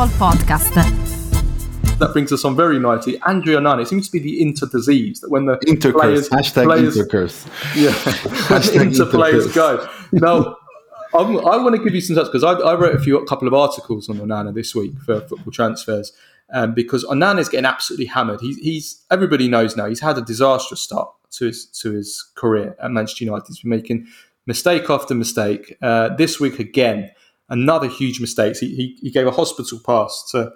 Football Podcast. That brings us on very nicely. Andre Onana, it seems to be the inter disease that when the intercurse, players, hashtag players, intercurse. Yeah, when inter players go. Now, I'm, i want to give you some touch because I, I, wrote a few a couple of articles on Onana this week for football transfers um, because Onana is getting absolutely hammered. He's, he's everybody knows now he's had a disastrous start to his to his career at Manchester United. He's been making mistake after mistake. Uh, this week again, another huge mistake. He, he, he, gave a hospital pass to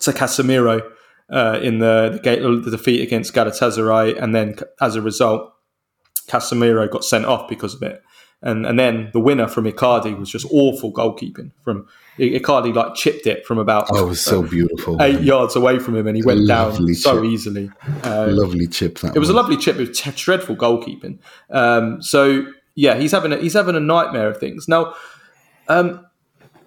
to Casemiro uh, in the, the, the defeat against Galatasaray, and then as a result, Casemiro got sent off because of it. And and then the winner from Icardi was just awful goalkeeping from Icardi like chipped it from about oh, it was so beautiful eight man. yards away from him, and he went lovely down so easily. Um, lovely chip. That it was, was, a lovely chip. It was t- dreadful goalkeeping. Um, so yeah, he's having a, he's having a nightmare of things now. Um,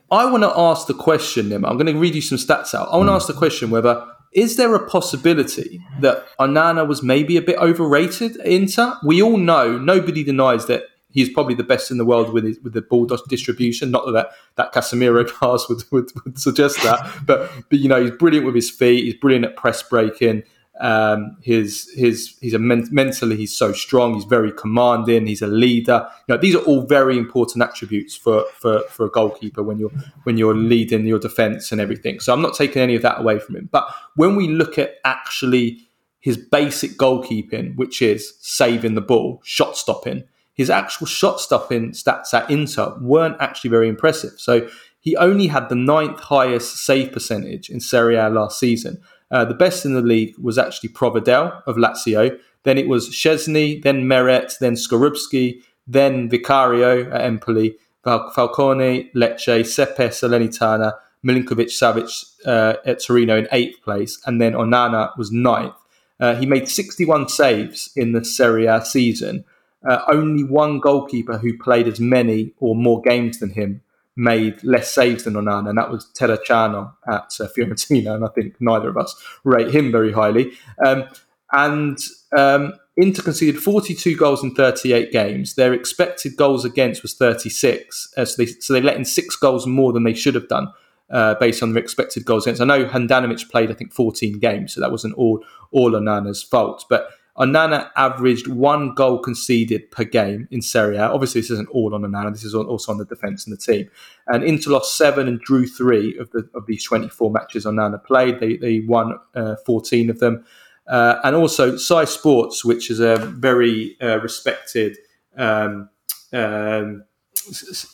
I want to ask the question, Nima. I'm going to read you some stats out. I want to mm. ask the question whether is there a possibility that Onana was maybe a bit overrated Inter? We all know, nobody denies that he's probably the best in the world with his, with the ball distribution. Not that that Casemiro pass would, would, would suggest that, but but you know he's brilliant with his feet. He's brilliant at press breaking. Um, his his he's a men- mentally he's so strong. He's very commanding. He's a leader. You know these are all very important attributes for for for a goalkeeper when you're when you're leading your defense and everything. So I'm not taking any of that away from him. But when we look at actually his basic goalkeeping, which is saving the ball, shot stopping, his actual shot stopping stats at Inter weren't actually very impressive. So he only had the ninth highest save percentage in Serie A last season. Uh, the best in the league was actually Provedel of Lazio. Then it was Szczesny, then Meret, then Skorupski, then Vicario at Empoli, Fal- Falcone, Lecce, Sepe, Salernitana, Milinkovic Savic uh, at Torino in eighth place, and then Onana was ninth. Uh, he made 61 saves in the Serie A season, uh, only one goalkeeper who played as many or more games than him made less saves than Onana, and that was Terracciano at uh, Fiorentina. And I think neither of us rate him very highly. Um, and um, Inter conceded 42 goals in 38 games. Their expected goals against was 36, uh, so, they, so they let in six goals more than they should have done. Uh, based on their expected goals against, I know Handanovic played I think 14 games, so that wasn't all all Onana's fault. But Onana averaged one goal conceded per game in Serie A. Obviously, this isn't all on Onana. This is also on the defence and the team. And Inter lost seven and drew three of the of these 24 matches Onana played. They, they won uh, 14 of them. Uh, and also, Sky Sports, which is a very uh, respected um, um,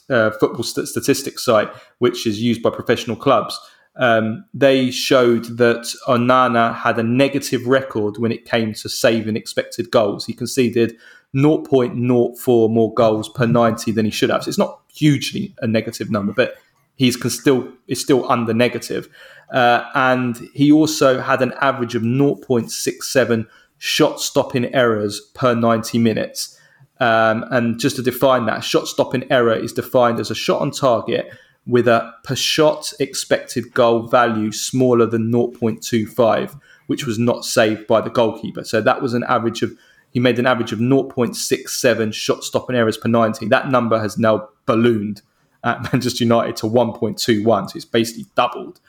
uh, football st- statistics site, which is used by professional clubs, um, they showed that Onana had a negative record when it came to saving expected goals. He conceded 0.04 more goals per 90 than he should have. So it's not hugely a negative number, but he's still is still under negative. Uh, and he also had an average of 0.67 shot stopping errors per 90 minutes. Um, and just to define that, shot stopping error is defined as a shot on target with a per shot expected goal value smaller than 0.25, which was not saved by the goalkeeper. So that was an average of, he made an average of 0.67 shot stopping errors per 90. That number has now ballooned at Manchester United to 1.21. So it's basically doubled.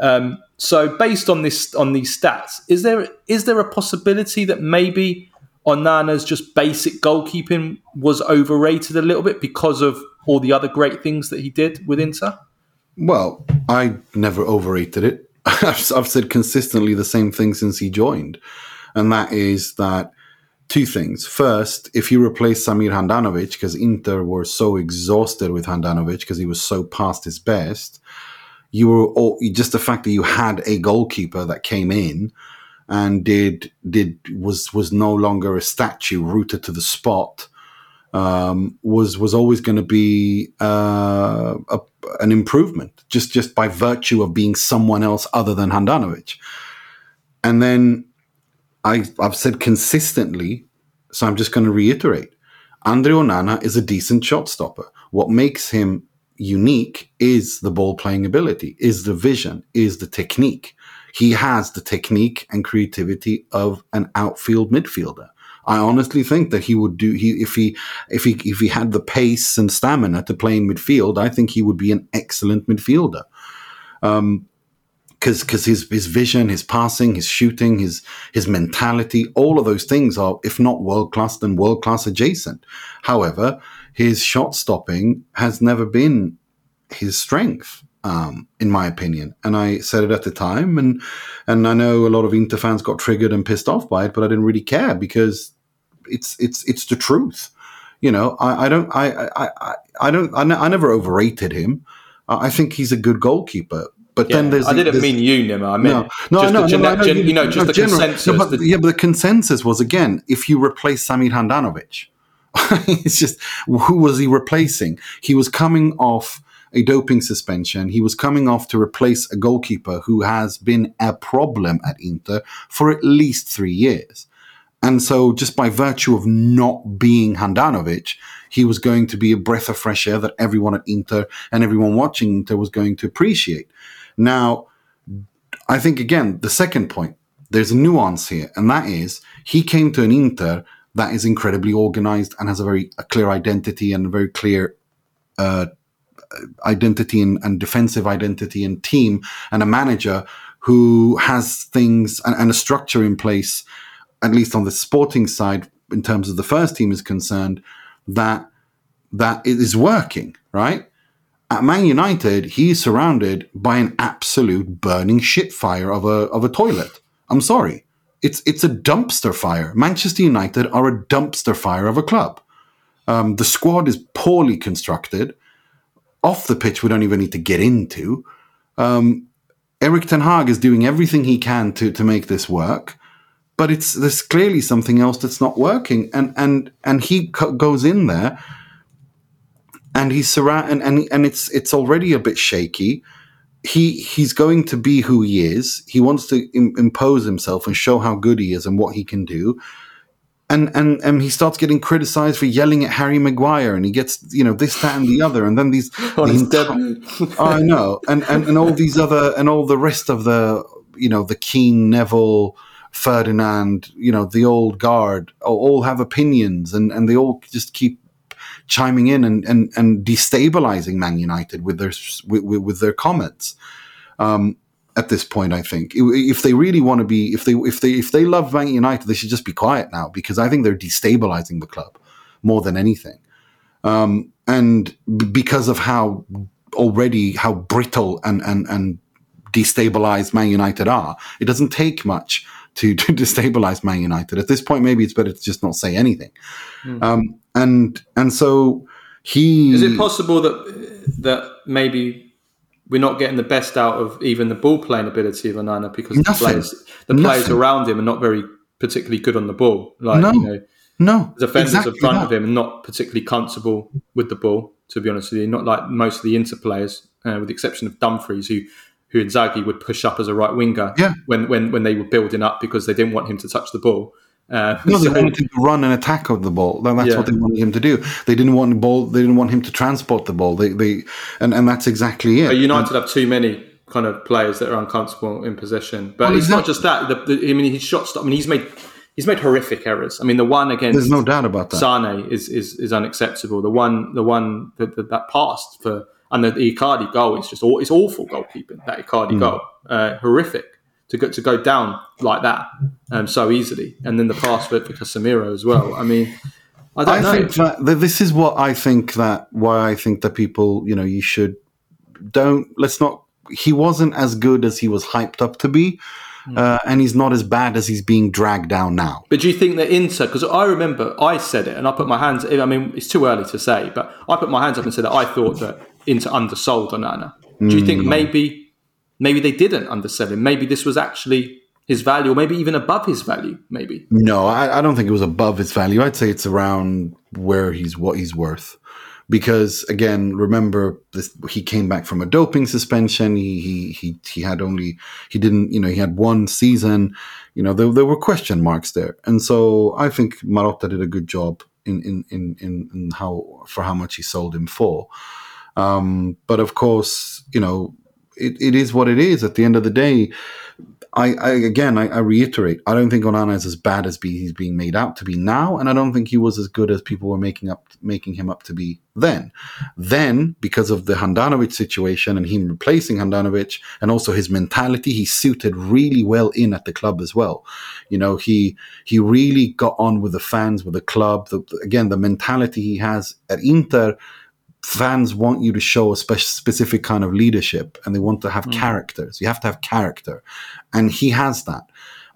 Um, so based on this on these stats, is there is there a possibility that maybe Onana's just basic goalkeeping was overrated a little bit because of all the other great things that he did with Inter? Well, I never overrated it. I've said consistently the same thing since he joined, and that is that two things. First, if you replace Samir Handanovic, because Inter were so exhausted with Handanovic because he was so past his best, you were all, just the fact that you had a goalkeeper that came in and did did was was no longer a statue rooted to the spot um, was was always going to be uh, a, an improvement just just by virtue of being someone else other than Handanovic. And then I, I've said consistently, so I'm just going to reiterate: Andre Onana is a decent shot stopper. What makes him unique is the ball playing ability, is the vision, is the technique. He has the technique and creativity of an outfield midfielder. I honestly think that he would do he if he if he if he had the pace and stamina to play in midfield, I think he would be an excellent midfielder. Um, because because his his vision, his passing, his shooting, his his mentality, all of those things are, if not world class, then world class adjacent. However, his shot stopping has never been his strength, um, in my opinion. And I said it at the time, and and I know a lot of Inter fans got triggered and pissed off by it, but I didn't really care because it's it's it's the truth. You know, I, I don't I I I, I don't I, I never overrated him. I think he's a good goalkeeper. But then there's I didn't there's- mean you, Nima. I mean no, no, just no, the, no, no, gen- you know, just no, the general- consensus. no, but, the- yeah, but the consensus was again, if you replace Samir Handanovic, it's just who was he replacing? He was coming off a doping suspension. He was coming off to replace a goalkeeper who has been a problem at Inter for at least three years. And so, just by virtue of not being Handanovic, he was going to be a breath of fresh air that everyone at Inter and everyone watching Inter was going to appreciate. Now, I think again, the second point, there's a nuance here, and that is he came to an Inter that is incredibly organized and has a very a clear identity and a very clear uh, identity and, and defensive identity and team and a manager who has things and, and a structure in place, at least on the sporting side, in terms of the first team is concerned, that that it is working, right? At Man United, he's surrounded by an absolute burning shit fire of a of a toilet. I'm sorry. It's it's a dumpster fire. Manchester United are a dumpster fire of a club. Um, the squad is poorly constructed. Off the pitch, we don't even need to get into. Um, Erik Ten Hag is doing everything he can to to make this work, but it's there's clearly something else that's not working, and and and he co- goes in there, and he's surround and, and and it's it's already a bit shaky. He he's going to be who he is. He wants to Im- impose himself and show how good he is and what he can do. And, and and he starts getting criticized for yelling at Harry Maguire, and he gets you know this, that, and the other, and then these on the his enti- I know, and, and and all these other and all the rest of the you know the Keane, Neville, Ferdinand, you know the old guard, all have opinions, and and they all just keep chiming in and and, and destabilizing Man United with their with, with their comments. Um, at this point, I think if they really want to be, if they if they if they love Man United, they should just be quiet now because I think they're destabilizing the club more than anything Um, and because of how already how brittle and and and destabilized Man United are, it doesn't take much to, to destabilize Man United. At this point, maybe it's better to just not say anything. Um, and and so he Is it possible that that maybe we're not getting the best out of even the ball playing ability of Onana because the players the players around him are not very particularly good on the ball. Like No. you know, no defenders exactly in front that. of him are not particularly comfortable with the ball. To be honest with you, not like most of the Inter players, uh, with the exception of Dumfries, who who Inzaghi would push up as a right winger Yeah. when when when they were building up because they didn't want him to touch the ball. Uh, No, they so- wanted him to run and attack of the ball. That- That's Yeah. what they wanted him to do. They didn't want the ball. They didn't want him to transport the ball. They, they, and, and that's exactly it. But United have too many kind of players that are uncomfortable in possession. But Well, it's not exactly. just that. The, the, I mean, his shot stop. I mean, he's made he's made horrific errors. I mean, the one against There's no doubt about that. Sane is, is is unacceptable. The one the one that that, that passed for and the, the Icardi goal is just it's awful goalkeeping. That Icardi Hmm. goal, uh, horrific to go to go down like that um, so easily, and then the pass for, for Casemiro as well. I mean, I don't I know. think that th- this is what I think that why I think that people, you know, you should don't let's not. He wasn't as good as he was hyped up to be, Hmm. uh, and he's not as bad as he's being dragged down now. But do you think that Inter? Because I remember I said it, and I put my hands. I mean, it's too early to say, but I put my hands up and said that I thought that Inter undersold Onana. Do you think hmm. maybe, maybe they didn't undersell him? Maybe this was actually his value, or maybe even above his value. Maybe. No, I, I don't think it was above his value. I'd say it's around where he's what he's worth. Because again, remember this he came back from a doping suspension. He he he he had only he didn't, you know, he had one season. You know, there, there were question marks there. And so I think Marotta did a good job in in in in, in how for how much he sold him for. Um, but of course, you know, it, it is what it is. At the end of the day, I, I again, I, I, reiterate, I don't think Onana is as bad as be, he's being made out to be now, and I don't think he was as good as people were making up making him up to be then. Then, because of the Handanovic situation and him replacing Handanovic, and also his mentality, he suited really well in at the club as well. You know, he he really got on with the fans, with the club. The, again, the mentality he has at Inter fans want you to show a spe- specific kind of leadership and they want to have mm. characters. You have to have character. And he has that.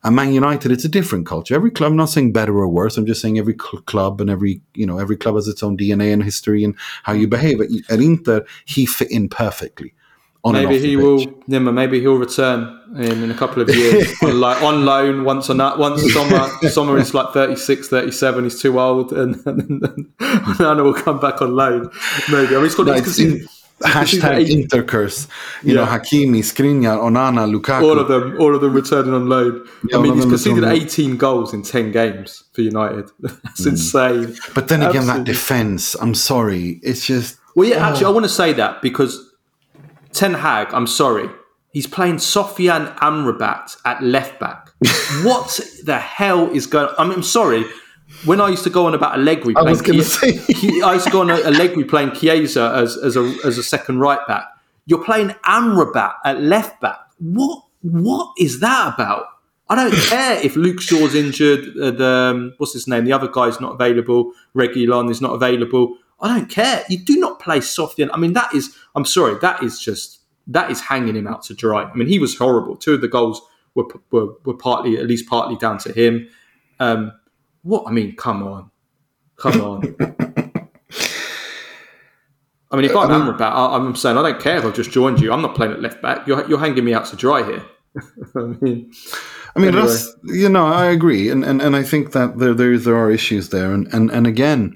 And Man United, it's a different culture. Every club, I'm not saying better or worse. I'm just saying every cl- club and every, you know, every club has its own DNA and history and how you behave. At, at Inter, he fit in perfectly maybe he will. Nima, maybe he'll return in, in a couple of years on, like, on loan once on that. Once Sommer, Sommer is like 36, 37. He's too old, and, and, and will come back on loan. Maybe. I mean, it's got no, it's hashtag intercurse. You yeah. know, Hakimi, Skriniar, Onana, Lukaku. All of them, all of them returning on loan. Yeah, I mean, he's conceded 18 goals in 10 games for United. That's mm. insane. But then again, Absolutely. that defense. I'm sorry, it's just. Well, yeah, oh. actually, I want to say that because Ten Hag, I'm sorry, he's playing Sofian Amrabat at left back. what the hell is going? I mean, I'm sorry. When I used to go on about Allegri, I was going to say, I used to go on Allegri playing Chiesa as, as a as a second right back. You're playing Amrabat at left back. What what is that about? I don't care if Luke Shaw's injured. Uh, the um, what's his name? The other guy's not available. Reguilon is not available. I don't care. You do not play Sofian. I mean, that is, I'm sorry, that is just, that is hanging him out to dry. I mean, he was horrible. Two of the goals were, were, were partly, at least partly down to him. Um, what, I mean, come on. Come on. I mean, if I'm Amrabat, I'm saying I don't care if I've just joined you. I'm not playing at left back. You're, you're hanging me out to dry here. I mean, I mean, anyway. you know, I agree, and and, and I think that there there, there are issues there, and and and again,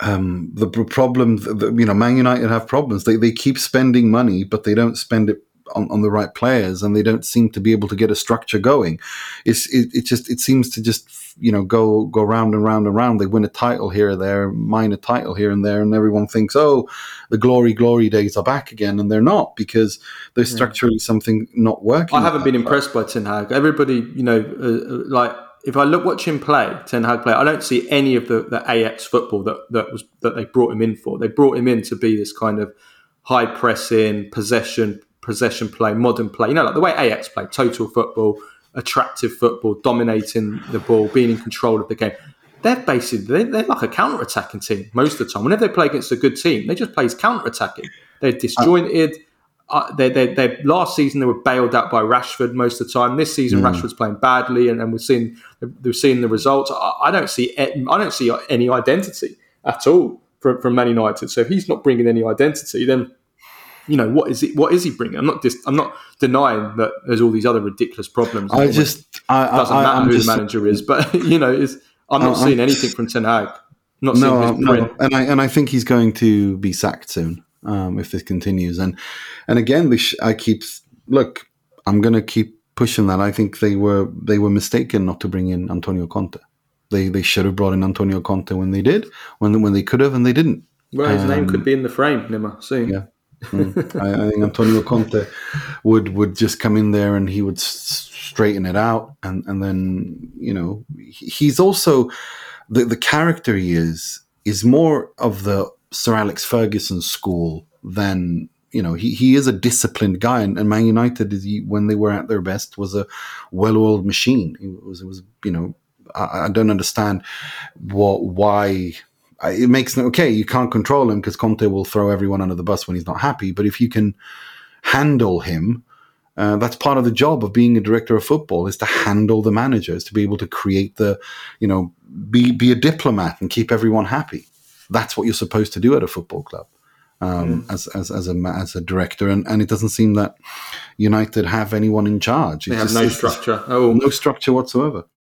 um, the problem, the, you know, Man United have problems. They they keep spending money, but they don't spend it on, on the right players, and they don't seem to be able to get a structure going. It's it, it just it seems to just you know go go round and round and round. They win a title here or there, minor title here and there, and everyone thinks, oh, the glory glory days are back again, and they're not because there's structurally something not working. I haven't been impressed by Ten Hag. Everybody, you know, uh, uh like if I look watch him play, Ten Hag play, I don't see any of the, the Ajax football that, that was that they brought him in for. They brought him in to be this kind of high pressing, possession, possession play, modern play. You know, like the way Ajax play, total football, attractive football, dominating the ball, being in control of the game. They're basically they're, like a counter attacking team most of the time. Whenever they play against a good team, they just play counter attacking. They're disjointed uh, they, they, they, last season they were bailed out by Rashford most of the time. This season mm. Rashford's playing badly, and, and we're seeing we're seeing the results. I, I, don't see I don't see any identity at all from, from Man United. So if he's not bringing any identity, then you know what is it? What is he bringing? I'm not dis, I'm not denying that there's all these other ridiculous problems. I just I, doesn't matter I'm who just, the manager is, but you know, I'm not seeing anything from Ten Hag. Not no, no, and I and I think he's going to be sacked soon um, if this continues. And and again, sh- I keep look. I'm going to keep pushing that. I think they were they were mistaken not to bring in Antonio Conte. They they should have brought in Antonio Conte when they did, when when they could have, and they didn't. Well, his um, name could be in the frame, Nima, soon. Yeah. mm. I, I, think Antonio Conte would would just come in there and he would s- straighten it out, and and then you know he's also the the character he is is more of the Sir Alex Ferguson school than you know he, he is a disciplined guy and, and Man United when they were at their best was a well-oiled machine. It was it was you know I, I don't understand what why it makes no okay you can't control him because Conte will throw everyone under the bus when he's not happy but if you can handle him uh, that's part of the job of being a director of football is to handle the managers to be able to create the you know be be a diplomat and keep everyone happy that's what you're supposed to do at a football club um, mm. as, as, as, a, as a director. And, and it doesn't seem that United have anyone in charge. They have no structure. Oh, no structure whatsoever.